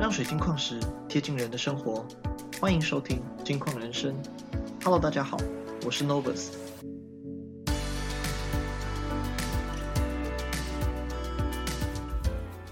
让水晶矿石贴近人的生活，欢迎收听《金矿人生》。Hello，大家好，我是 Novus。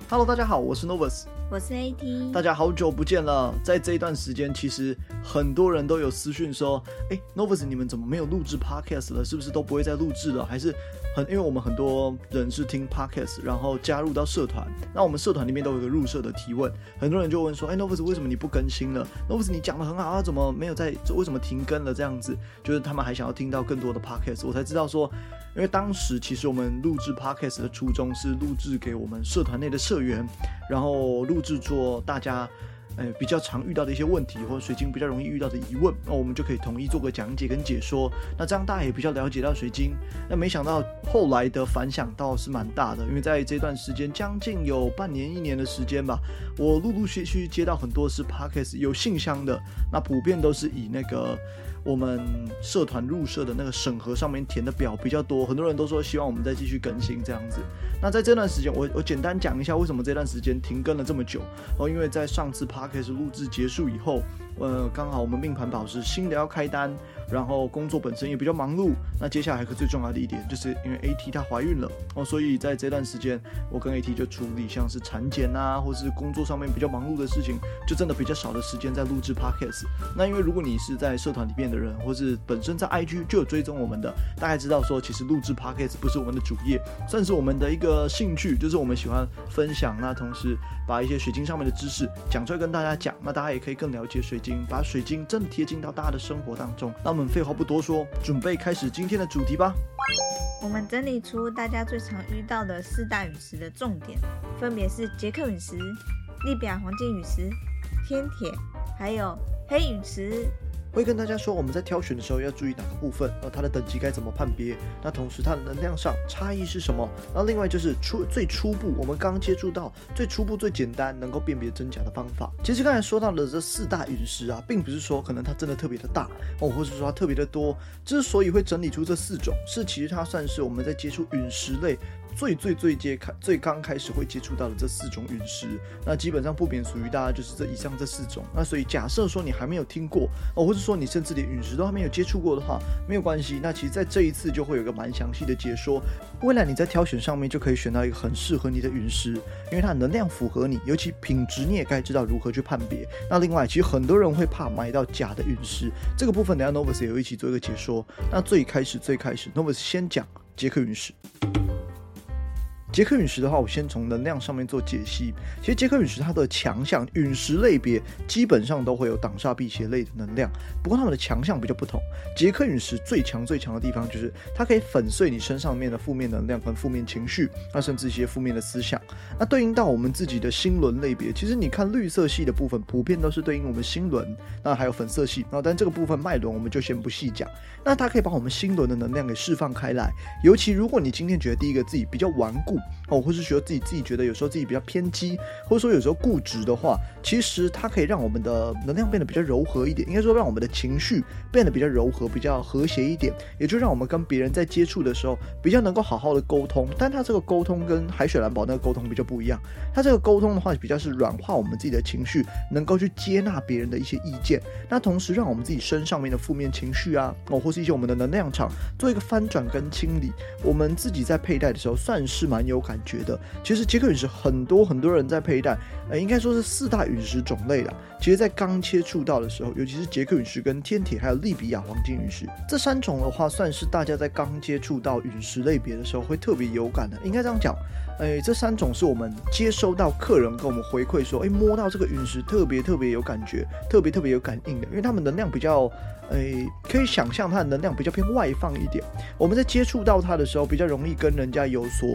Hello，大家好，我是 Novus。我是 AT。大家好久不见了，在这一段时间，其实很多人都有私讯说：“哎，Novus，你们怎么没有录制 Podcast 了？是不是都不会再录制了？还是？”很，因为我们很多人是听 podcast，然后加入到社团。那我们社团里面都有一个入社的提问，很多人就问说：“哎，Novus，为什么你不更新了？Novus，你讲的很好啊，怎么没有在？为什么停更了？这样子，就是他们还想要听到更多的 podcast。我才知道说，因为当时其实我们录制 podcast 的初衷是录制给我们社团内的社员，然后录制做大家。哎，比较常遇到的一些问题，或者水晶比较容易遇到的疑问，那我们就可以统一做个讲解跟解说。那这样大家也比较了解到水晶。那没想到后来的反响倒是蛮大的，因为在这段时间将近有半年一年的时间吧，我陆陆续续接到很多是 Podcast 有信箱的，那普遍都是以那个。我们社团入社的那个审核上面填的表比较多，很多人都说希望我们再继续更新这样子。那在这段时间，我我简单讲一下为什么这段时间停更了这么久然后，因为在上次 Podcast 录制结束以后。呃，刚好我们命盘宝石新的要开单，然后工作本身也比较忙碌。那接下来还个最重要的一点，就是因为 AT 她怀孕了哦，所以在这段时间，我跟 AT 就处理像是产检啊，或是工作上面比较忙碌的事情，就真的比较少的时间在录制 Podcast。那因为如果你是在社团里面的人，或是本身在 IG 就有追踪我们的，大概知道说，其实录制 Podcast 不是我们的主业，算是我们的一个兴趣，就是我们喜欢分享。那同时把一些水晶上面的知识讲出来跟大家讲，那大家也可以更了解水晶。把水晶正贴近到大家的生活当中。那我们废话不多说，准备开始今天的主题吧。我们整理出大家最常遇到的四大陨石的重点，分别是杰克陨石、利比亚黄金陨石、天铁，还有黑陨石。会跟大家说，我们在挑选的时候要注意哪个部分，然后它的等级该怎么判别，那同时它的能量上差异是什么？那另外就是初最初步，我们刚接触到最初步最简单能够辨别真假的方法。其实刚才说到的这四大陨石啊，并不是说可能它真的特别的大哦，或者说它特别的多。之所以会整理出这四种，是其实它算是我们在接触陨石类。最最最接开最刚开始会接触到的这四种陨石，那基本上不免属于大家就是这以上这四种。那所以假设说你还没有听过哦，或者说你甚至连陨石都还没有接触过的话，没有关系。那其实在这一次就会有一个蛮详细的解说，未来你在挑选上面就可以选到一个很适合你的陨石，因为它能量符合你，尤其品质你也该知道如何去判别。那另外，其实很多人会怕买到假的陨石，这个部分等下 Novus 也有一起做一个解说。那最开始最开始 Novus 先讲捷克陨石。捷克陨石的话，我先从能量上面做解析。其实捷克陨石它的强项，陨石类别基本上都会有挡煞辟邪类的能量，不过它们的强项比较不同。捷克陨石最强最强的地方就是它可以粉碎你身上面的负面能量跟负面情绪，那甚至一些负面的思想。那对应到我们自己的星轮类别，其实你看绿色系的部分，普遍都是对应我们星轮。那还有粉色系，那但这个部分脉轮我们就先不细讲。那它可以把我们星轮的能量给释放开来。尤其如果你今天觉得第一个自己比较顽固。哦，或是说自己自己觉得有时候自己比较偏激，或者说有时候固执的话，其实它可以让我们的能量变得比较柔和一点，应该说让我们的情绪变得比较柔和、比较和谐一点，也就让我们跟别人在接触的时候比较能够好好的沟通。但它这个沟通跟海水蓝宝那个沟通比较不一样，它这个沟通的话比较是软化我们自己的情绪，能够去接纳别人的一些意见，那同时让我们自己身上面的负面情绪啊，哦，或是一些我们的能量场做一个翻转跟清理，我们自己在佩戴的时候算是蛮有感觉的，其实杰克陨石很多很多人在佩戴，呃，应该说是四大陨石种类啦。其实，在刚接触到的时候，尤其是杰克陨石、跟天铁，还有利比亚黄金陨石这三种的话，算是大家在刚接触到陨石类别的时候会特别有感的。应该这样讲，哎，这三种是我们接收到客人跟我们回馈说，哎，摸到这个陨石特别特别有感觉，特别特别有感应的，因为它们能量比较。诶，可以想象它的能量比较偏外放一点。我们在接触到它的时候，比较容易跟人家有所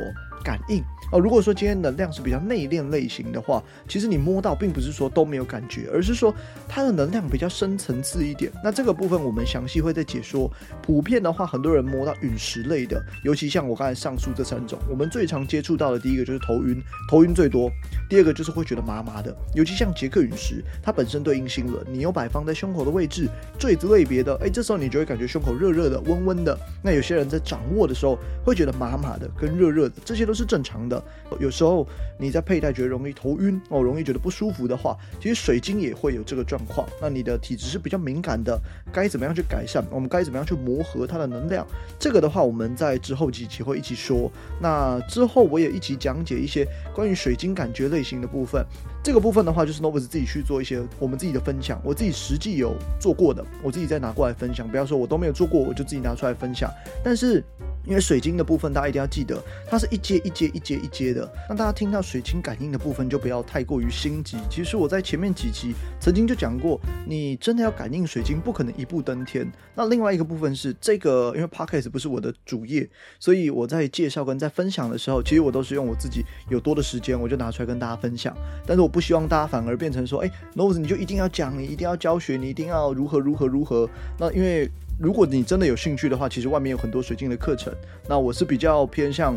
感应哦。如果说今天能量是比较内敛类型的话，其实你摸到并不是说都没有感觉，而是说它的能量比较深层次一点。那这个部分我们详细会再解说。普遍的话，很多人摸到陨石类的，尤其像我刚才上述这三种，我们最常接触到的第一个就是头晕，头晕最多。第二个就是会觉得麻麻的，尤其像杰克陨石，它本身对应心轮，你又摆放在胸口的位置，坠子类别的，哎，这时候你就会感觉胸口热热的、温温的。那有些人在掌握的时候会觉得麻麻的、跟热热的，这些都是正常的。有时候你在佩戴觉得容易头晕哦，容易觉得不舒服的话，其实水晶也会有这个状况。那你的体质是比较敏感的，该怎么样去改善？我们该怎么样去磨合它的能量？这个的话，我们在之后几期会一起说。那之后我也一起讲解一些关于水晶感觉类型的部分。这个部分的话，就是 Novus 自己去做一些我们自己的分享，我自己实际有做过的，我自己再拿过来分享。不要说我都没有做过，我就自己拿出来分享。但是因为水晶的部分，大家一定要记得，它是一阶一阶一阶一阶的。那大家听到水晶感应的部分，就不要太过于心急。其实我在前面几期曾经就讲过，你真的要感应水晶，不可能一步登天。那另外一个部分是这个，因为 Podcast 不是我的主业，所以我在介绍跟在分享的时候，其实我都是用我自己有多的时间，我就拿出来跟大家分享。但是我不希望大家反而变成说，哎，Nose 你就一定要讲，你一定要教学，你一定要如何如何如何。那因为如果你真的有兴趣的话，其实外面有很多水晶的课程。那我是比较偏向，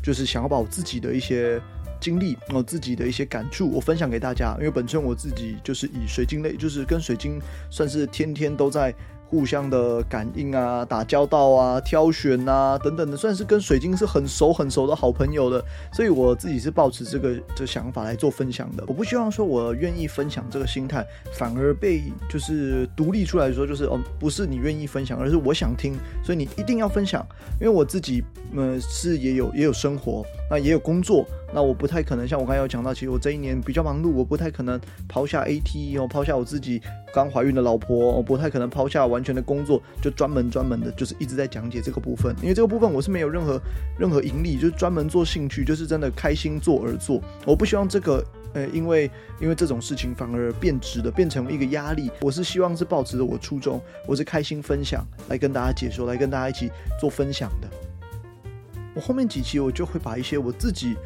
就是想要把我自己的一些经历，我自己的一些感触，我分享给大家。因为本身我自己就是以水晶类，就是跟水晶算是天天都在。互相的感应啊，打交道啊，挑选啊，等等的，算是跟水晶是很熟很熟的好朋友的，所以我自己是抱持这个这想法来做分享的。我不希望说我愿意分享这个心态，反而被就是独立出来说，就是哦，不是你愿意分享，而是我想听，所以你一定要分享。因为我自己嗯是也有也有生活，那也有工作。那我不太可能像我刚才有讲到，其实我这一年比较忙碌，我不太可能抛下 AT 哦，抛下我自己刚怀孕的老婆，我不太可能抛下完全的工作，就专门专门的，就是一直在讲解这个部分。因为这个部分我是没有任何任何盈利，就是专门做兴趣，就是真的开心做而做。我不希望这个呃，因为因为这种事情反而变质的，变成一个压力。我是希望是保持着我初衷，我是开心分享来跟大家解说，来跟大家一起做分享的。我后面几期我就会把一些我自己。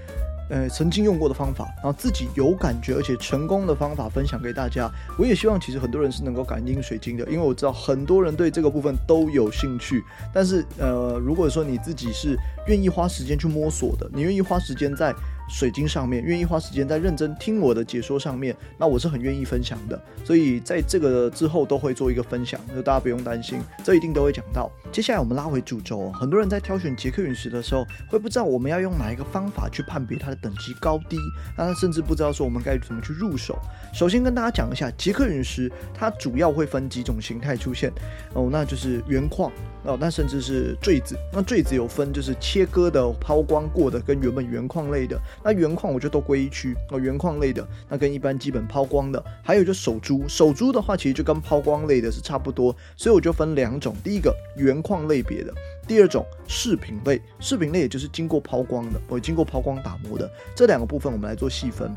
呃，曾经用过的方法，然后自己有感觉而且成功的方法分享给大家。我也希望其实很多人是能够感应水晶的，因为我知道很多人对这个部分都有兴趣。但是，呃，如果说你自己是愿意花时间去摸索的，你愿意花时间在。水晶上面愿意花时间在认真听我的解说上面，那我是很愿意分享的。所以在这个之后都会做一个分享，就大家不用担心，这一定都会讲到。接下来我们拉回主轴，很多人在挑选捷克陨石的时候，会不知道我们要用哪一个方法去判别它的等级高低，那甚至不知道说我们该怎么去入手。首先跟大家讲一下，捷克陨石它主要会分几种形态出现哦，那就是原矿哦，那甚至是坠子。那坠子有分就是切割的、抛光过的跟原本原矿类的。那原矿我就都归一区哦，原矿类的那跟一般基本抛光的，还有就手珠，手珠的话其实就跟抛光类的是差不多，所以我就分两种，第一个原矿类别的，第二种饰品类，饰品类也就是经过抛光的，或经过抛光打磨的，这两个部分我们来做细分，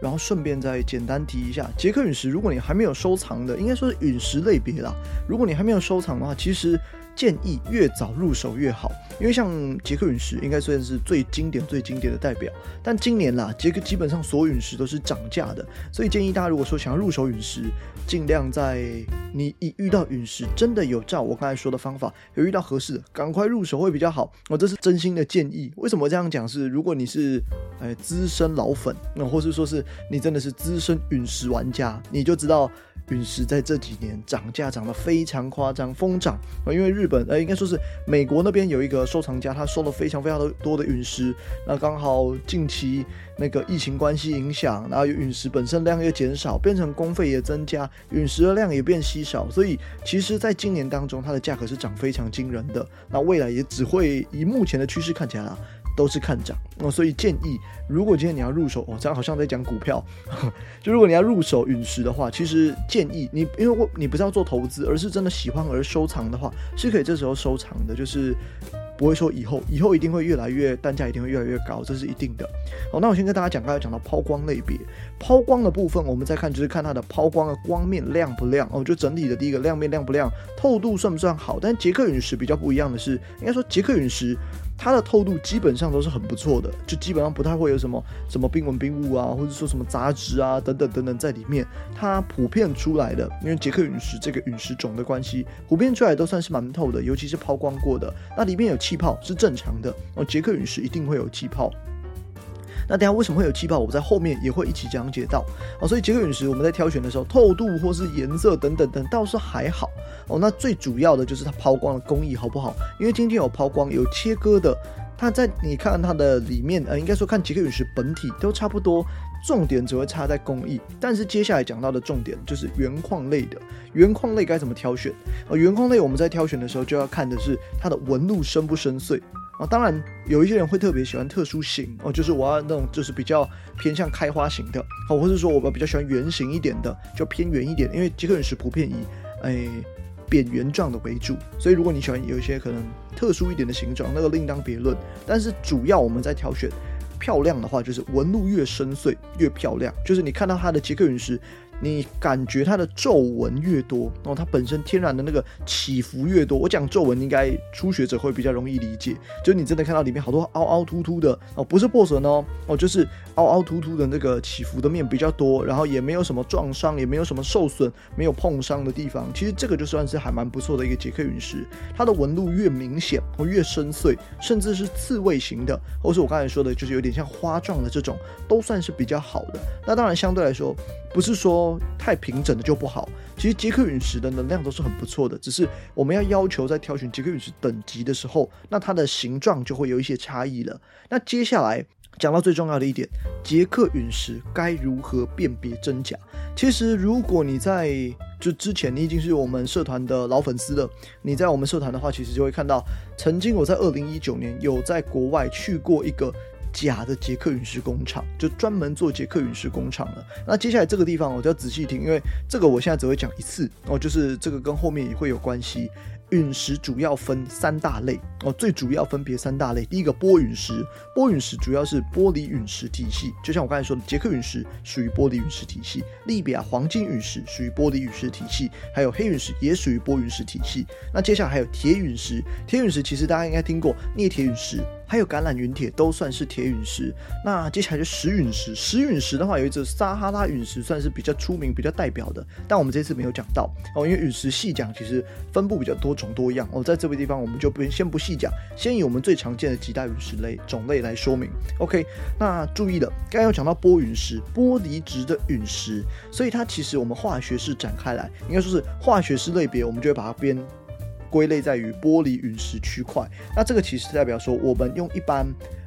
然后顺便再简单提一下，捷克陨石，如果你还没有收藏的，应该说是陨石类别啦，如果你还没有收藏的话，其实。建议越早入手越好，因为像捷克陨石应该算是最经典、最经典的代表。但今年啦，捷克基本上所有陨石都是涨价的，所以建议大家如果说想要入手陨石，尽量在你一遇到陨石真的有照我刚才说的方法，有遇到合适的，赶快入手会比较好。我这是真心的建议。为什么这样讲？是如果你是哎资深老粉，那或是说是你真的是资深陨石玩家，你就知道。陨石在这几年涨价涨得非常夸张，疯涨啊！因为日本呃，应该说是美国那边有一个收藏家，他收了非常非常的多的陨石。那刚好近期那个疫情关系影响，然后陨石本身量又减少，变成公费也增加，陨石的量也变稀少。所以其实，在今年当中，它的价格是涨非常惊人的。那未来也只会以目前的趋势看起来啦。都是看涨哦，所以建议，如果今天你要入手哦，这样好像在讲股票，就如果你要入手陨石的话，其实建议你，因为我你不是要做投资，而是真的喜欢而收藏的话，是可以这时候收藏的，就是不会说以后，以后一定会越来越单价一定会越来越高，这是一定的。好，那我先跟大家讲，刚才讲到抛光类别，抛光的部分，我们再看就是看它的抛光的光面亮不亮哦，就整体的第一个亮面亮不亮，透度算不算好？但捷克陨石比较不一样的是，应该说捷克陨石。它的透度基本上都是很不错的，就基本上不太会有什么什么冰纹冰雾啊，或者说什么杂质啊等等等等在里面。它普遍出来的，因为捷克陨石这个陨石种的关系，普遍出来都算是蛮透的，尤其是抛光过的。那里面有气泡是正常的哦，捷克陨石一定会有气泡。那等下为什么会有气泡，我在后面也会一起讲解到哦。所以捷克陨石我们在挑选的时候，透度或是颜色等等等倒是还好哦。那最主要的就是它抛光的工艺好不好？因为今天有抛光，有切割的，它在你看它的里面，呃，应该说看杰克陨石本体都差不多。重点只会差在工艺，但是接下来讲到的重点就是原矿类的。原矿类该怎么挑选？呃，原矿类我们在挑选的时候就要看的是它的纹路深不深邃啊。当然，有一些人会特别喜欢特殊型哦，就是我要那种就是比较偏向开花型的哦，或者说我比较喜欢圆形一点的，就偏圆一点，因为捷克陨石普遍以诶扁圆状的为主，所以如果你喜欢有一些可能特殊一点的形状，那个另当别论。但是主要我们在挑选。漂亮的话，就是纹路越深邃越漂亮。就是你看到它的捷克陨石，你感觉它的皱纹越多，然后它本身天然的那个起伏越多。我讲皱纹，应该初学者会比较容易理解。就你真的看到里面好多凹凹凸凸的哦，不是破损哦，哦，就是凹凹凸凸的那个起伏的面比较多，然后也没有什么撞伤，也没有什么受损，没有碰伤的地方。其实这个就算是还蛮不错的一个捷克陨石。它的纹路越明显哦越深邃，甚至是刺猬型的，或是我刚才说的，就是有点像花状的这种，都算是比较好的。那当然相对来说，不是说太平整的就不好。其实杰克陨石的能量都是很不错的，只是我们要要求在挑选杰克陨石等级的时候，那它的形状就会有一些差异了。那接下来讲到最重要的一点，杰克陨石该如何辨别真假？其实如果你在就之前你已经是我们社团的老粉丝了，你在我们社团的话，其实就会看到，曾经我在二零一九年有在国外去过一个。假的捷克陨石工厂，就专门做捷克陨石工厂了。那接下来这个地方我就要仔细听，因为这个我现在只会讲一次哦，就是这个跟后面也会有关系。陨石主要分三大类哦，最主要分别三大类。第一个玻陨石，玻陨石主要是玻璃陨石体系，就像我刚才说的，捷克陨石属于玻璃陨石体系，利比亚黄金陨石属于玻璃陨石体系，还有黑陨石也属于玻陨石体系。那接下来还有铁陨石，铁陨石其实大家应该听过，镍铁陨石。还有橄榄陨铁都算是铁陨石。那接下来就石陨石，石陨石的话有一只撒哈拉陨石，算是比较出名、比较代表的。但我们这次没有讲到哦，因为陨石细讲其实分布比较多种多样哦，在这个地方我们就不先不细讲，先以我们最常见的几大陨石类种类来说明。OK，那注意了，刚刚有讲到玻陨石，玻璃质的陨石，所以它其实我们化学式展开来，应该说是化学式类别，我们就会把它编。归类在于玻璃陨石区块，那这个其实代表说，我们用一般，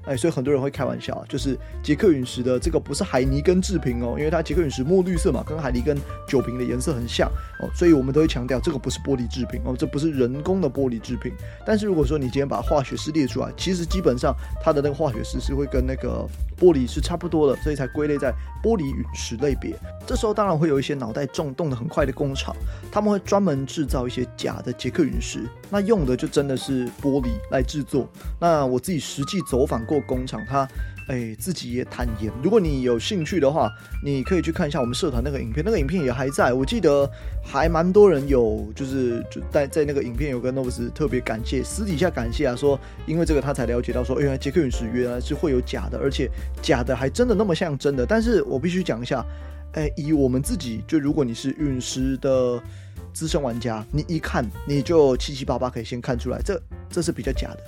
哎，所以很多人会开玩笑，就是捷克陨石的这个不是海尼根制品哦，因为它捷克陨石墨绿色嘛，跟海尼根酒瓶的颜色很像哦，所以我们都会强调这个不是玻璃制品哦，这不是人工的玻璃制品。但是如果说你今天把化学式列出来，其实基本上它的那个化学式是会跟那个。玻璃是差不多的，所以才归类在玻璃陨石类别。这时候当然会有一些脑袋重、动得很快的工厂，他们会专门制造一些假的捷克陨石，那用的就真的是玻璃来制作。那我自己实际走访过工厂，他。哎，自己也坦言，如果你有兴趣的话，你可以去看一下我们社团那个影片，那个影片也还在。我记得还蛮多人有，就是就在在那个影片有跟诺布斯特别感谢，私底下感谢啊，说因为这个他才了解到说，原来杰克陨石原来是会有假的，而且假的还真的那么像真的。但是我必须讲一下，哎，以我们自己就如果你是陨石的资深玩家，你一看你就七七八八可以先看出来，这这是比较假的。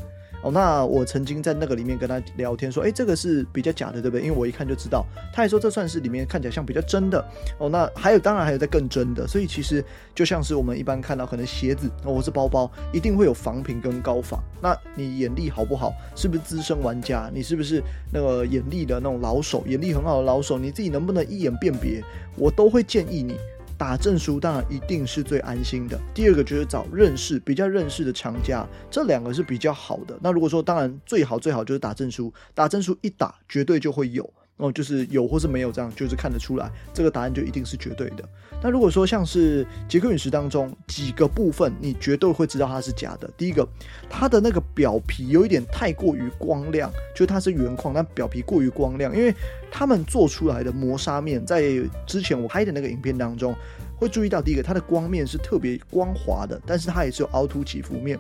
哦，那我曾经在那个里面跟他聊天说，哎，这个是比较假的，对不对？因为我一看就知道。他还说这算是里面看起来像比较真的。哦，那还有，当然还有在更真的。所以其实就像是我们一般看到可能鞋子，哦，或是包包，一定会有仿品跟高仿。那你眼力好不好？是不是资深玩家？你是不是那个眼力的那种老手？眼力很好的老手，你自己能不能一眼辨别？我都会建议你。打证书当然一定是最安心的。第二个就是找认识、比较认识的厂家，这两个是比较好的。那如果说当然最好最好就是打证书，打证书一打绝对就会有。哦，就是有或是没有，这样就是看得出来，这个答案就一定是绝对的。那如果说像是杰克陨石当中几个部分，你绝对会知道它是假的。第一个，它的那个表皮有一点太过于光亮，就是它是原矿，但表皮过于光亮，因为他们做出来的磨砂面，在之前我拍的那个影片当中，会注意到第一个，它的光面是特别光滑的，但是它也是有凹凸起伏面。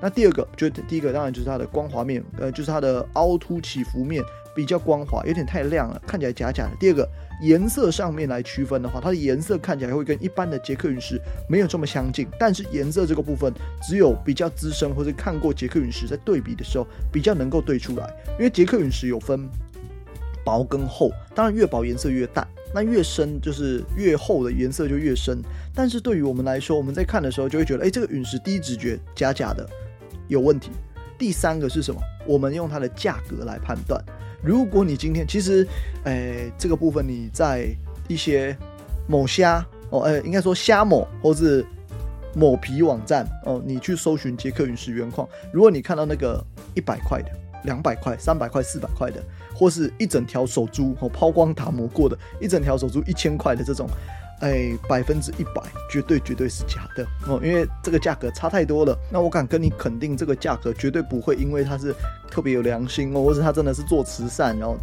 那第二个，就第一个当然就是它的光滑面，呃，就是它的凹凸起伏面。比较光滑，有点太亮了，看起来假假的。第二个，颜色上面来区分的话，它的颜色看起来会跟一般的捷克陨石没有这么相近。但是颜色这个部分，只有比较资深或者看过捷克陨石在对比的时候，比较能够对出来。因为捷克陨石有分薄跟厚，当然越薄颜色越淡，那越深就是越厚的颜色就越深。但是对于我们来说，我们在看的时候就会觉得，哎，这个陨石第一直觉假假的，有问题。第三个是什么？我们用它的价格来判断。如果你今天其实，诶，这个部分你在一些某虾哦，诶，应该说虾某或是某皮网站哦，你去搜寻杰克陨石原矿，如果你看到那个一百块的、两百块、三百块、四百块的，或是一整条手珠哦抛光打磨过的，一整条手珠一千块的这种。哎，百分之一百，绝对绝对是假的哦，因为这个价格差太多了。那我敢跟你肯定，这个价格绝对不会因为它是特别有良心哦，或者它真的是做慈善，然后。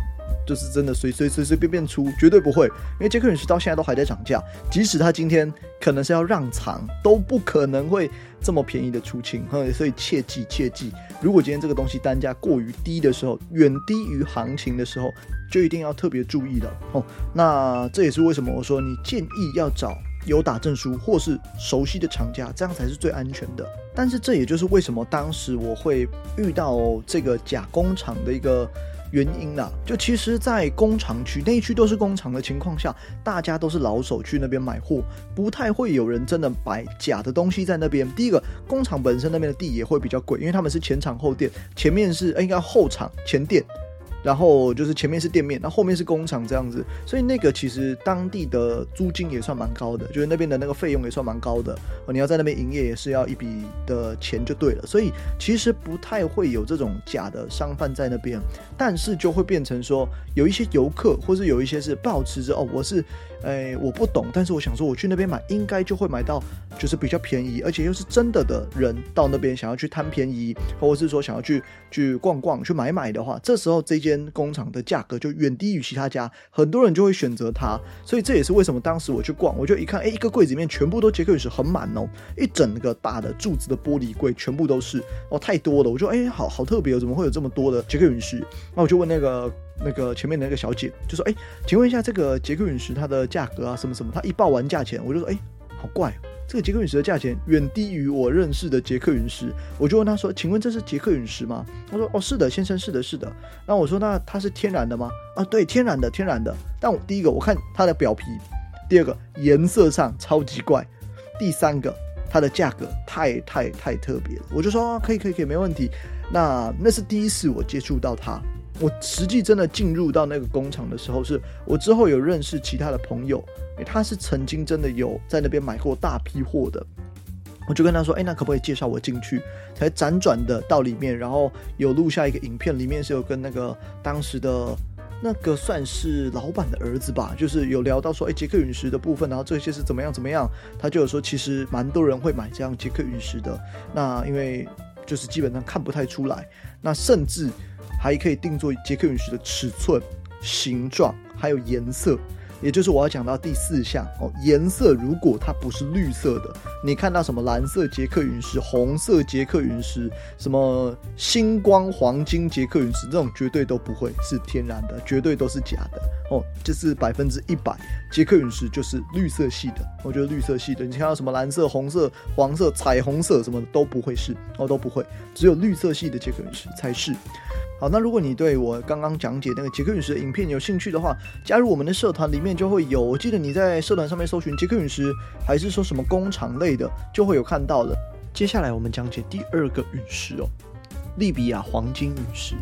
就是真的随随随随便便出，绝对不会。因为杰克陨石到现在都还在涨价，即使它今天可能是要让藏，都不可能会这么便宜的出清。哼所以切记切记，如果今天这个东西单价过于低的时候，远低于行情的时候，就一定要特别注意了哦。那这也是为什么我说你建议要找有打证书或是熟悉的厂家，这样才是最安全的。但是这也就是为什么当时我会遇到这个假工厂的一个。原因啦，就其实，在工厂区那一区都是工厂的情况下，大家都是老手去那边买货，不太会有人真的摆假的东西在那边。第一个，工厂本身那边的地也会比较贵，因为他们是前厂后店，前面是应该后厂前店。然后就是前面是店面，那后，后面是工厂这样子，所以那个其实当地的租金也算蛮高的，就是那边的那个费用也算蛮高的。哦，你要在那边营业也是要一笔的钱就对了，所以其实不太会有这种假的商贩在那边，但是就会变成说有一些游客，或是有一些是抱持着哦，我是。哎，我不懂，但是我想说，我去那边买，应该就会买到，就是比较便宜，而且又是真的的人到那边想要去贪便宜，或者是说想要去去逛逛、去买买的话，这时候这间工厂的价格就远低于其他家，很多人就会选择它。所以这也是为什么当时我去逛，我就一看，哎，一个柜子里面全部都杰克陨石，很满哦，一整个大的柱子的玻璃柜全部都是哦，太多了，我就哎，好好特别哦，怎么会有这么多的杰克陨石？那我就问那个。那个前面的那个小姐就说：“哎，请问一下，这个捷克陨石它的价格啊，什么什么？”她一报完价钱，我就说：“哎，好怪，这个捷克陨石的价钱远低于我认识的捷克陨石。”我就问她说：“请问这是捷克陨石吗？”她说：“哦，是的，先生，是的，是的。”那我说：“那它是天然的吗？”啊，对，天然的，天然的。但我第一个我看它的表皮，第二个颜色上超级怪，第三个它的价格太太太特别了。我就说：“，可以，可以，可以，没问题。”那那是第一次我接触到它。我实际真的进入到那个工厂的时候，是我之后有认识其他的朋友，诶，他是曾经真的有在那边买过大批货的，我就跟他说，诶，那可不可以介绍我进去？才辗转的到里面，然后有录下一个影片，里面是有跟那个当时的那个算是老板的儿子吧，就是有聊到说，诶，捷克陨石的部分，然后这些是怎么样怎么样，他就有说，其实蛮多人会买这样捷克陨石的，那因为就是基本上看不太出来，那甚至。还可以定做捷克陨石的尺寸、形状，还有颜色，也就是我要讲到第四项哦。颜色如果它不是绿色的，你看到什么蓝色捷克陨石、红色捷克陨石、什么星光黄金捷克陨石，这种绝对都不会是天然的，绝对都是假的哦。这是百分之一百，捷克陨石就是绿色系的。我觉得绿色系的，你看到什么蓝色、红色、黄色、彩虹色什么的都不会是哦，都不会，只有绿色系的捷克陨石才是。好，那如果你对我刚刚讲解那个杰克陨石的影片有兴趣的话，加入我们的社团里面就会有。我记得你在社团上面搜寻杰克陨石，还是说什么工厂类的，就会有看到的。接下来我们讲解第二个陨石哦，利比亚黄金陨石。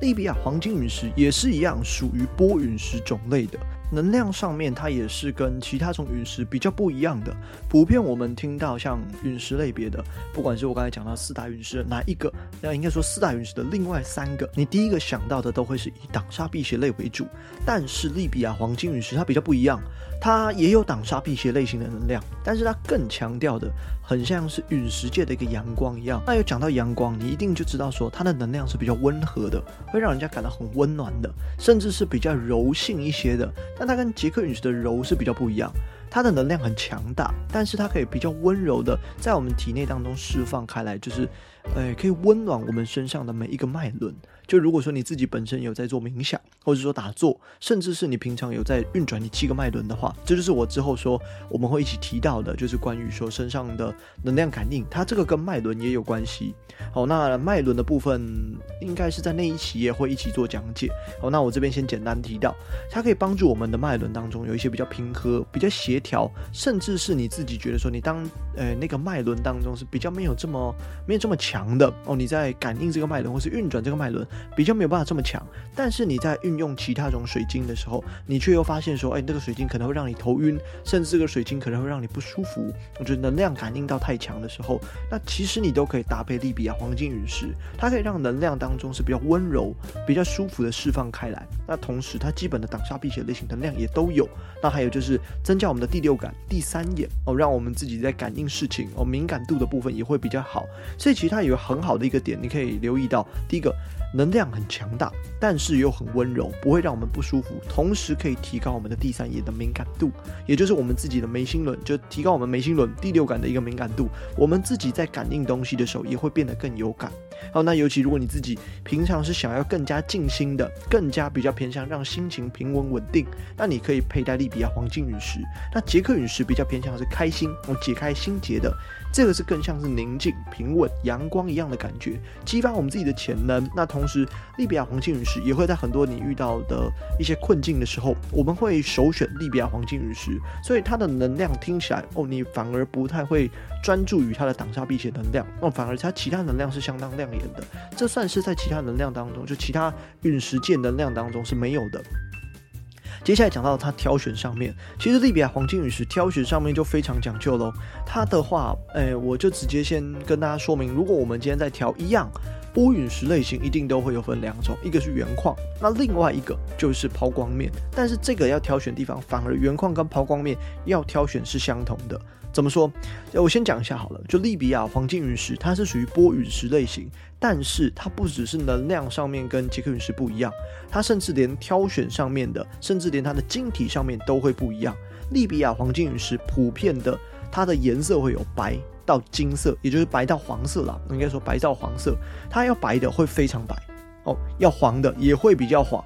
利比亚黄金陨石也是一样，属于波陨石种类的。能量上面，它也是跟其他种陨石比较不一样的。普遍我们听到像陨石类别的，不管是我刚才讲到四大陨石的哪一个，那应该说四大陨石的另外三个，你第一个想到的都会是以挡煞辟邪类为主。但是利比亚黄金陨石它比较不一样，它也有挡煞辟邪类型的能量，但是它更强调的，很像是陨石界的一个阳光一样。那有讲到阳光，你一定就知道说它的能量是比较温和的，会让人家感到很温暖的，甚至是比较柔性一些的。但它跟捷克陨石的柔是比较不一样，它的能量很强大，但是它可以比较温柔的在我们体内当中释放开来，就是，呃，可以温暖我们身上的每一个脉轮。就如果说你自己本身有在做冥想，或者说打坐，甚至是你平常有在运转你七个脉轮的话，这就是我之后说我们会一起提到的，就是关于说身上的能量感应，它这个跟脉轮也有关系。好，那脉轮的部分应该是在那一期也会一起做讲解。好，那我这边先简单提到，它可以帮助我们的脉轮当中有一些比较平和、比较协调，甚至是你自己觉得说你当呃那个脉轮当中是比较没有这么没有这么强的哦，你在感应这个脉轮或是运转这个脉轮比较没有办法这么强，但是你在运用其他种水晶的时候，你却又发现说，哎，那个水晶可能会让你头晕，甚至这个水晶可能会让你不舒服。我觉得能量感应到太强的时候，那其实你都可以搭配利比亚黄金陨石，它可以让能量当中是比较温柔、比较舒服的释放开来。那同时，它基本的挡煞辟邪类型能量也都有。那还有就是增加我们的第六感、第三眼哦，让我们自己在感应事情哦敏感度的部分也会比较好。所以其实它有很好的一个点，你可以留意到，第一个。能能量很强大，但是又很温柔，不会让我们不舒服。同时可以提高我们的第三眼的敏感度，也就是我们自己的眉心轮，就提高我们眉心轮第六感的一个敏感度。我们自己在感应东西的时候，也会变得更有感。好，那尤其如果你自己平常是想要更加静心的，更加比较偏向让心情平稳稳定，那你可以佩戴利比亚黄金陨石。那捷克陨石比较偏向是开心，解开心结的。这个是更像是宁静、平稳、阳光一样的感觉，激发我们自己的潜能。那同时，利比亚黄金陨石也会在很多你遇到的一些困境的时候，我们会首选利比亚黄金陨石。所以它的能量听起来，哦，你反而不太会专注于它的挡煞辟邪能量，哦，反而它其他能量是相当亮眼的。这算是在其他能量当中，就其他陨石界能量当中是没有的。接下来讲到它挑选上面，其实利比亚黄金陨石挑选上面就非常讲究喽。它的话，哎，我就直接先跟大家说明，如果我们今天在挑一样波陨石类型，一定都会有分两种，一个是原矿，那另外一个就是抛光面。但是这个要挑选地方，反而原矿跟抛光面要挑选是相同的。怎么说？我先讲一下好了。就利比亚黄金陨石，它是属于波陨石类型，但是它不只是能量上面跟杰克陨石不一样，它甚至连挑选上面的，甚至连它的晶体上面都会不一样。利比亚黄金陨石普遍的，它的颜色会有白到金色，也就是白到黄色啦。应该说白到黄色，它要白的会非常白哦，要黄的也会比较黄。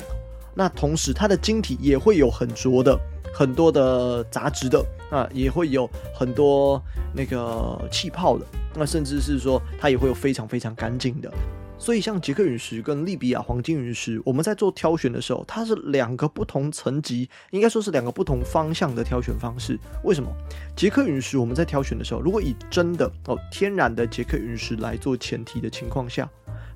那同时，它的晶体也会有很浊的。很多的杂质的啊，也会有很多那个气泡的，那甚至是说它也会有非常非常干净的。所以像捷克陨石跟利比亚黄金陨石，我们在做挑选的时候，它是两个不同层级，应该说是两个不同方向的挑选方式。为什么？捷克陨石我们在挑选的时候，如果以真的哦天然的捷克陨石来做前提的情况下。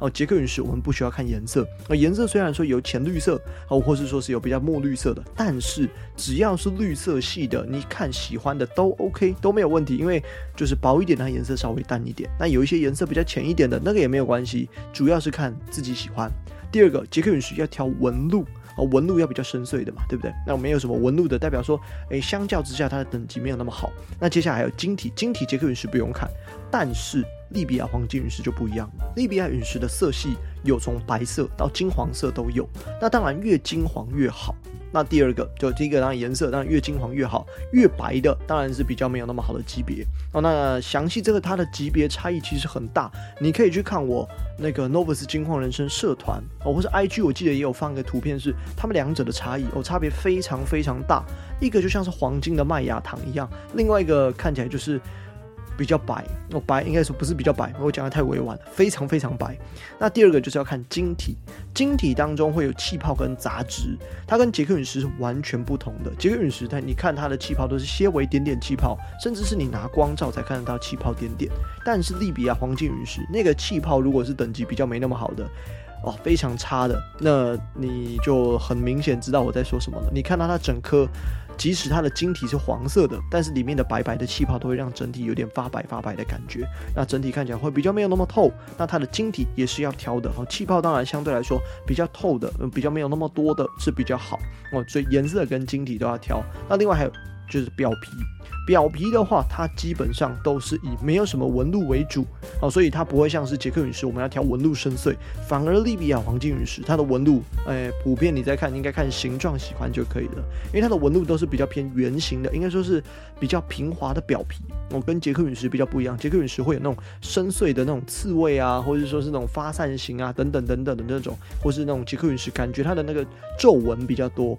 哦，捷克陨石我们不需要看颜色，呃，颜色虽然说有浅绿色，哦，或是说是有比较墨绿色的，但是只要是绿色系的，你看喜欢的都 OK，都没有问题，因为就是薄一点，它颜色稍微淡一点，那有一些颜色比较浅一点的那个也没有关系，主要是看自己喜欢。第二个，捷克陨石要挑纹路。哦，纹路要比较深邃的嘛，对不对？那没有什么纹路的，代表说，诶，相较之下它的等级没有那么好。那接下来还有晶体，晶体捷克陨石不用看，但是利比亚黄金陨石就不一样。利比亚陨石的色系有从白色到金黄色都有，那当然越金黄越好。那第二个就第一个，当然颜色当然越金黄越好，越白的当然是比较没有那么好的级别哦。那详细这个它的级别差异其实很大，你可以去看我那个 Novus 金矿人生社团哦，或是 IG，我记得也有放个图片，是他们两者的差异哦，差别非常非常大。一个就像是黄金的麦芽糖一样，另外一个看起来就是。比较白哦，白应该说不是比较白，我讲的太委婉了，非常非常白。那第二个就是要看晶体，晶体当中会有气泡跟杂质，它跟捷克陨石是完全不同的。捷克陨石它你看它的气泡都是些微点点气泡，甚至是你拿光照才看得到气泡点点。但是利比亚黄金陨石那个气泡如果是等级比较没那么好的哦，非常差的，那你就很明显知道我在说什么了。你看到它整颗。即使它的晶体是黄色的，但是里面的白白的气泡都会让整体有点发白发白的感觉。那整体看起来会比较没有那么透。那它的晶体也是要挑的哦，气泡当然相对来说比较透的，嗯，比较没有那么多的是比较好哦。所以颜色跟晶体都要挑。那另外还有就是表皮。表皮的话，它基本上都是以没有什么纹路为主哦，所以它不会像是捷克陨石，我们要挑纹路深邃。反而利比亚黄金陨石，它的纹路，诶，普遍你在看，应该看形状喜欢就可以了，因为它的纹路都是比较偏圆形的，应该说是比较平滑的表皮。哦，跟捷克陨石比较不一样，捷克陨石会有那种深邃的那种刺猬啊，或者说是那种发散型啊，等等等等的那种，或是那种捷克陨石，感觉它的那个皱纹比较多。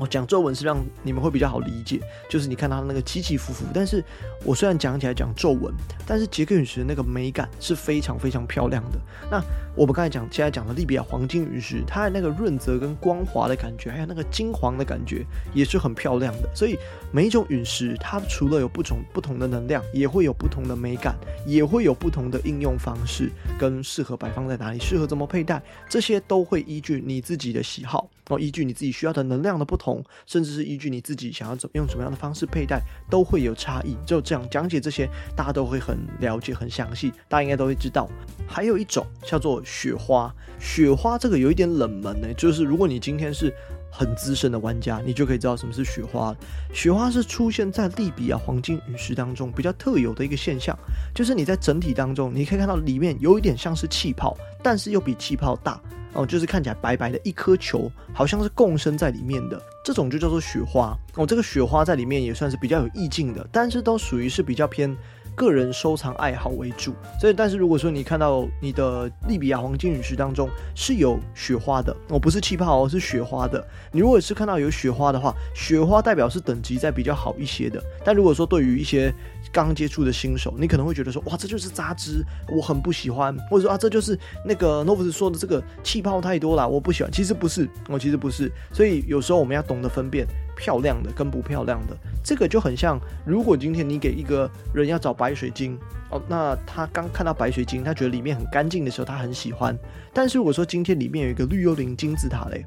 我讲皱纹是让你们会比较好理解，就是你看它那个起起伏伏。但是我虽然讲起来讲皱纹，但是捷克陨石的那个美感是非常非常漂亮的。那我们刚才讲，现在讲的利比亚黄金陨石，它的那个润泽跟光滑的感觉，还有那个金黄的感觉，也是很漂亮的。所以每一种陨石，它除了有不同不同的能量，也会有不同的美感，也会有不同的应用方式，跟适合摆放在哪里，适合怎么佩戴，这些都会依据你自己的喜好，然后依据你自己需要的能量的不同。甚至是依据你自己想要怎么用什么样的方式佩戴，都会有差异。就这样讲解这些，大家都会很了解、很详细，大家应该都会知道。还有一种叫做雪花，雪花这个有一点冷门呢，就是如果你今天是很资深的玩家，你就可以知道什么是雪花。雪花是出现在利比亚黄金陨石当中比较特有的一个现象，就是你在整体当中，你可以看到里面有一点像是气泡，但是又比气泡大。哦，就是看起来白白的一颗球，好像是共生在里面的，这种就叫做雪花。哦，这个雪花在里面也算是比较有意境的，但是都属于是比较偏个人收藏爱好为主。所以，但是如果说你看到你的利比亚黄金陨石当中是有雪花的，哦，不是气泡哦，是雪花的。你如果是看到有雪花的话，雪花代表是等级在比较好一些的。但如果说对于一些刚接触的新手，你可能会觉得说，哇，这就是杂质，我很不喜欢，或者说啊，这就是那个 Novus 说的这个气泡太多了，我不喜欢。其实不是，我其实不是。所以有时候我们要懂得分辨漂亮的跟不漂亮的。这个就很像，如果今天你给一个人要找白白水晶哦，那他刚看到白水晶，他觉得里面很干净的时候，他很喜欢。但是如果说今天里面有一个绿幽灵金字塔嘞。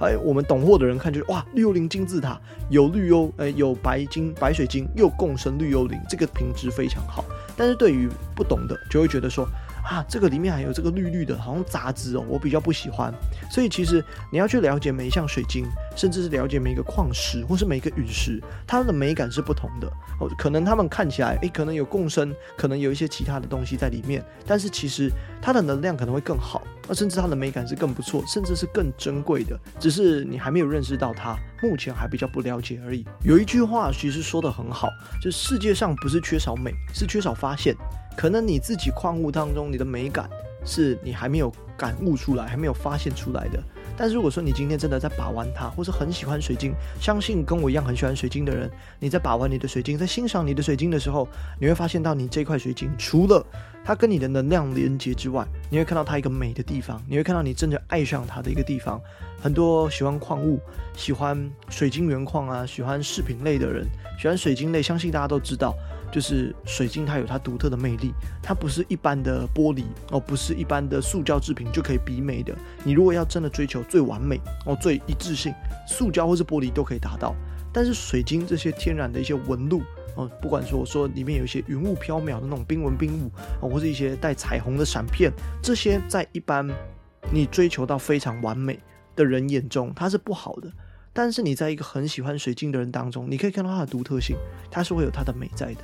哎，我们懂货的人看就是哇，绿幽灵金字塔有绿幽，呃，有白金、白水晶，又共生绿幽灵，这个品质非常好。但是对于不懂的，就会觉得说。啊，这个里面还有这个绿绿的，好像杂质哦，我比较不喜欢。所以其实你要去了解每一项水晶，甚至是了解每一个矿石或是每一个陨石，它的美感是不同的哦。可能它们看起来，诶，可能有共生，可能有一些其他的东西在里面，但是其实它的能量可能会更好，那甚至它的美感是更不错，甚至是更珍贵的。只是你还没有认识到它，目前还比较不了解而已。有一句话其实说的很好，就是世界上不是缺少美，是缺少发现。可能你自己矿物当中，你的美感是你还没有感悟出来，还没有发现出来的。但是如果说你今天真的在把玩它，或是很喜欢水晶，相信跟我一样很喜欢水晶的人，你在把玩你的水晶，在欣赏你的水晶的时候，你会发现到你这块水晶除了它跟你的能量连接之外，你会看到它一个美的地方，你会看到你真的爱上它的一个地方。很多喜欢矿物、喜欢水晶原矿啊、喜欢饰品类的人，喜欢水晶类，相信大家都知道。就是水晶，它有它独特的魅力，它不是一般的玻璃哦，不是一般的塑胶制品就可以比美的。你如果要真的追求最完美哦，最一致性，塑胶或是玻璃都可以达到。但是水晶这些天然的一些纹路哦，不管说我说里面有一些云雾飘渺的那种冰纹冰雾哦，或是一些带彩虹的闪片，这些在一般你追求到非常完美的人眼中，它是不好的。但是你在一个很喜欢水晶的人当中，你可以看到它的独特性，它是会有它的美在的。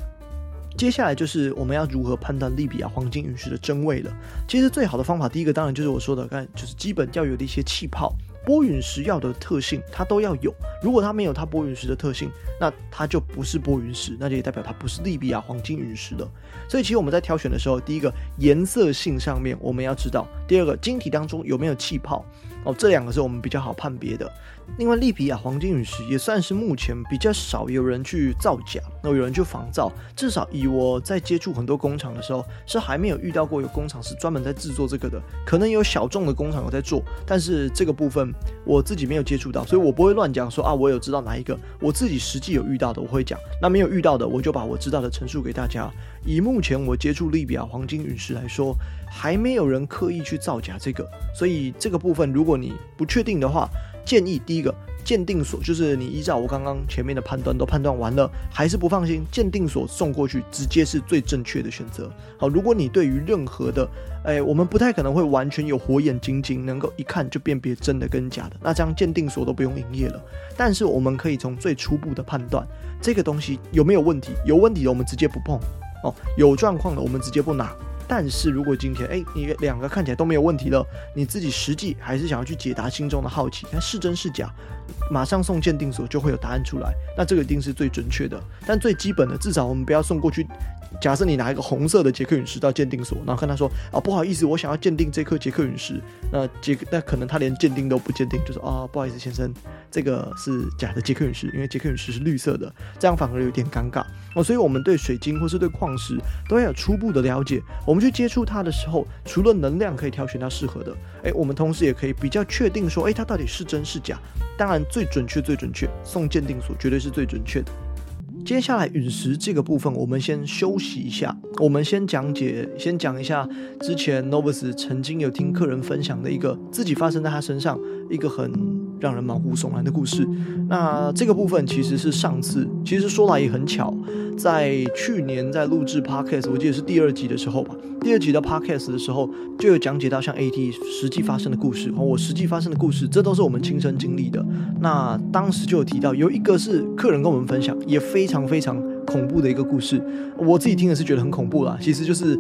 接下来就是我们要如何判断利比亚黄金陨石的真伪了。其实最好的方法，第一个当然就是我说的，看就是基本要有的一些气泡。玻陨石要的特性，它都要有。如果它没有它玻陨石的特性，那它就不是玻陨石，那就也代表它不是利比亚黄金陨石了。所以其实我们在挑选的时候，第一个颜色性上面我们要知道，第二个晶体当中有没有气泡哦，这两个是我们比较好判别的。另外，利比亚黄金陨石也算是目前比较少有人去造假，那有人去仿造。至少以我在接触很多工厂的时候，是还没有遇到过有工厂是专门在制作这个的。可能有小众的工厂有在做，但是这个部分我自己没有接触到，所以我不会乱讲说啊，我有知道哪一个。我自己实际有遇到的，我会讲。那没有遇到的，我就把我知道的陈述给大家。以目前我接触利比亚黄金陨石来说，还没有人刻意去造假这个，所以这个部分如果你不确定的话。建议第一个鉴定所就是你依照我刚刚前面的判断都判断完了，还是不放心，鉴定所送过去直接是最正确的选择。好，如果你对于任何的，哎，我们不太可能会完全有火眼金睛，能够一看就辨别真的跟假的，那这样鉴定所都不用营业了。但是我们可以从最初步的判断，这个东西有没有问题，有问题的我们直接不碰，有状况的我们直接不拿。但是如果今天哎，你两个看起来都没有问题了，你自己实际还是想要去解答心中的好奇，看是真是假，马上送鉴定所就会有答案出来，那这个一定是最准确的。但最基本的，至少我们不要送过去。假设你拿一个红色的捷克陨石到鉴定所，然后跟他说啊，不好意思，我想要鉴定这颗捷克陨石，那捷那可能他连鉴定都不鉴定，就说啊，不好意思先生，这个是假的捷克陨石，因为捷克陨石是绿色的，这样反而有点尴尬哦。所以我们对水晶或是对矿石都要有初步的了解，我们去接触它的时候，除了能量可以挑选到适合的，哎，我们同时也可以比较确定说，哎，它到底是真是假。当然最准确最准确，送鉴定所绝对是最准确的。接下来陨石这个部分，我们先休息一下。我们先讲解，先讲一下之前 Novus 曾经有听客人分享的一个自己发生在他身上一个很让人毛骨悚然的故事。那这个部分其实是上次，其实说来也很巧，在去年在录制 Podcast，我记得是第二集的时候吧。第二集的 Podcast 的时候，就有讲解到像 AT 实际发生的故事，和我实际发生的故事，这都是我们亲身经历的。那当时就有提到，有一个是客人跟我们分享，也非常非常恐怖的一个故事。我自己听的是觉得很恐怖啦，其实就是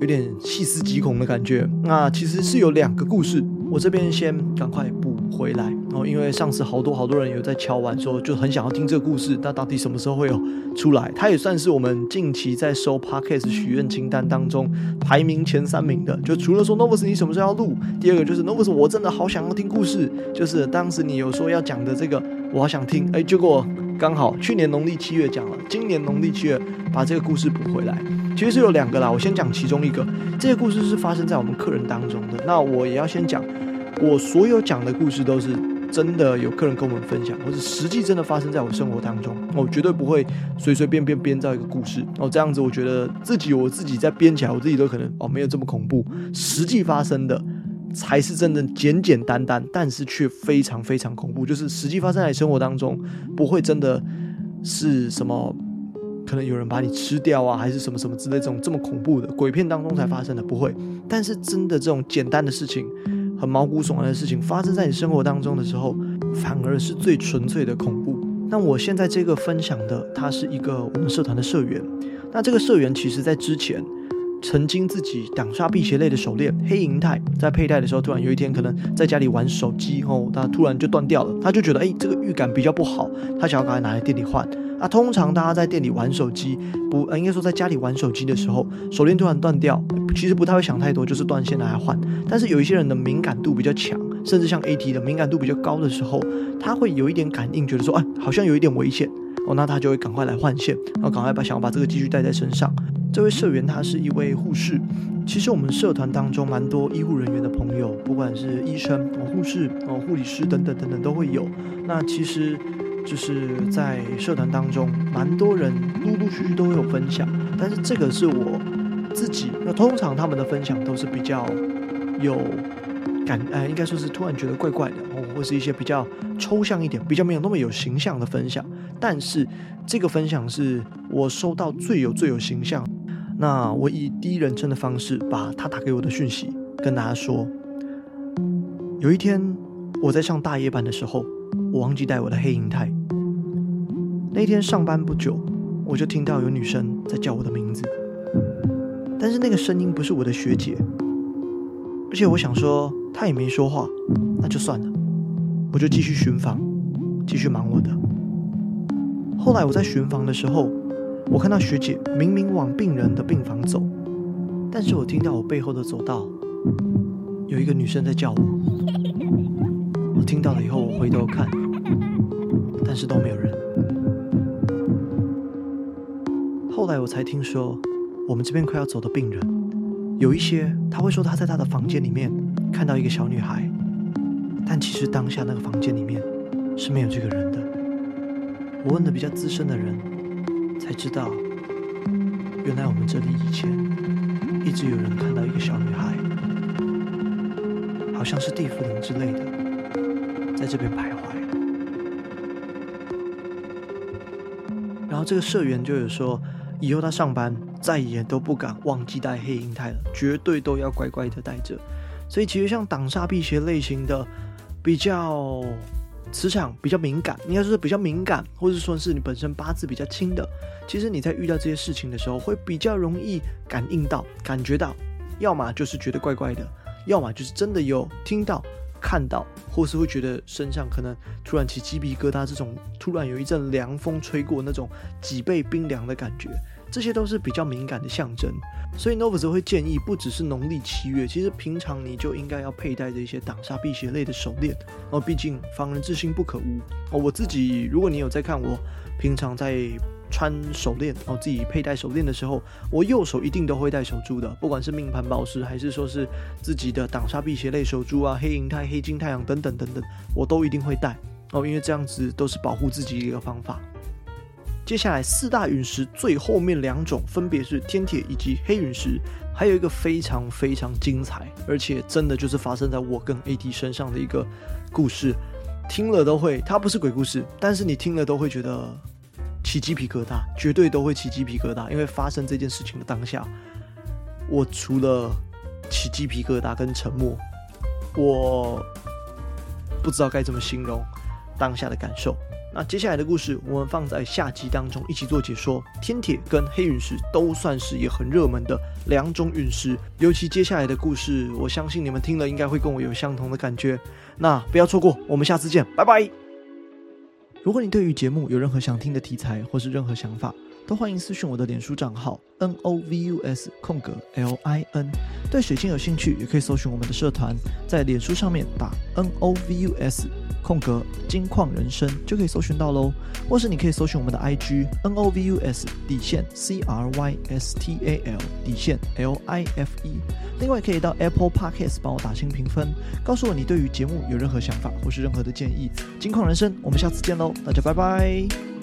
有点细思极恐的感觉。那其实是有两个故事，我这边先赶快补回来。然后因为上次好多好多人有在敲碗说，就很想要听这个故事，那到底什么时候会有出来？它也算是我们近期在收 Podcast 许愿清单当中排名前三名的。就除了说 Novus 你什么时候要录，第二个就是 Novus 我真的好想要听故事，就是当时你有说要讲的这个，我好想听。哎，结果刚好去年农历七月讲了，今年农历七月把这个故事补回来。其实是有两个啦，我先讲其中一个。这个故事是发生在我们客人当中的，那我也要先讲，我所有讲的故事都是。真的有客人跟我们分享，或者实际真的发生在我生活当中，我绝对不会随随便便编造一个故事哦。这样子，我觉得自己我自己在编起来，我自己都可能哦没有这么恐怖。实际发生的才是真的简简单单，但是却非常非常恐怖。就是实际发生在生活当中，不会真的是什么可能有人把你吃掉啊，还是什么什么之类这种这么恐怖的鬼片当中才发生的，不会。但是真的这种简单的事情。很毛骨悚然的事情发生在你生活当中的时候，反而是最纯粹的恐怖。那我现在这个分享的，他是一个我们社团的社员。那这个社员其实在之前曾经自己挡煞辟邪类的手链黑银钛，在佩戴的时候，突然有一天可能在家里玩手机哦，他突然就断掉了。他就觉得哎，这个预感比较不好，他想要赶快拿来店里换。啊，通常大家在店里玩手机，不，应该说在家里玩手机的时候，手链突然断掉，其实不太会想太多，就是断线拿来换。但是有一些人的敏感度比较强，甚至像 AT 的敏感度比较高的时候，他会有一点感应，觉得说，哎，好像有一点危险哦，那他就会赶快来换线，然后赶快把想要把这个继续带在身上。这位社员他是一位护士，其实我们社团当中蛮多医护人员的朋友，不管是医生、哦护士、哦护理师等等等等都会有。那其实。就是在社团当中，蛮多人陆陆续续都会有分享，但是这个是我自己。那通常他们的分享都是比较有感，呃，应该说是突然觉得怪怪的，哦，或是一些比较抽象一点、比较没有那么有形象的分享。但是这个分享是我收到最有最有形象。那我以第一人称的方式把他打给我的讯息跟大家说。有一天我在上大夜班的时候，我忘记带我的黑银泰。那天上班不久，我就听到有女生在叫我的名字，但是那个声音不是我的学姐，而且我想说她也没说话，那就算了，我就继续巡房，继续忙我的。后来我在巡房的时候，我看到学姐明明往病人的病房走，但是我听到我背后的走道有一个女生在叫我。我听到了以后，我回头看，但是都没有人。后来我才听说，我们这边快要走的病人，有一些他会说他在他的房间里面看到一个小女孩，但其实当下那个房间里面是没有这个人的。我问的比较资深的人，才知道，原来我们这里以前一直有人看到一个小女孩，好像是地府灵之类的，在这边徘徊。然后这个社员就有说，以后他上班再也都不敢忘记带黑银泰了，绝对都要乖乖的带着。所以其实像挡煞辟邪类型的，比较磁场比较敏感，应该说是比较敏感，或者说是你本身八字比较轻的，其实你在遇到这些事情的时候，会比较容易感应到、感觉到，要么就是觉得怪怪的，要么就是真的有听到、看到，或是会觉得身上可能突然起鸡皮疙瘩，这种突然有一阵凉风吹过那种脊背冰凉的感觉。这些都是比较敏感的象征，所以 Novus 会建议，不只是农历七月，其实平常你就应该要佩戴着一些挡煞辟邪类的手链哦。毕竟防人之心不可无哦。我自己，如果你有在看我平常在穿手链哦，自己佩戴手链的时候，我右手一定都会戴手珠的，不管是命盘宝石，还是说是自己的挡煞辟邪类手珠啊，黑银钛、黑金太阳等等等等，我都一定会戴哦，因为这样子都是保护自己的一个方法。接下来四大陨石最后面两种分别是天铁以及黑陨石，还有一个非常非常精彩，而且真的就是发生在我跟 AD 身上的一个故事，听了都会，它不是鬼故事，但是你听了都会觉得起鸡皮疙瘩，绝对都会起鸡皮疙瘩，因为发生这件事情的当下，我除了起鸡皮疙瘩跟沉默，我不知道该怎么形容当下的感受。那接下来的故事，我们放在下集当中一起做解说。天铁跟黑陨石都算是也很热门的两种陨石，尤其接下来的故事，我相信你们听了应该会跟我有相同的感觉。那不要错过，我们下次见，拜拜。如果你对于节目有任何想听的题材或是任何想法，都欢迎私讯我的脸书账号 n o v u s 空格 l i n。对水晶有兴趣，也可以搜寻我们的社团，在脸书上面打 n o v u s。空格金矿人生就可以搜寻到喽，或是你可以搜寻我们的 IG N O V U S 底线 C R Y S T A L 底线 L I F E。另外可以到 Apple Podcast 帮我打星评分，告诉我你对于节目有任何想法或是任何的建议。金矿人生，我们下次见喽，大家拜拜。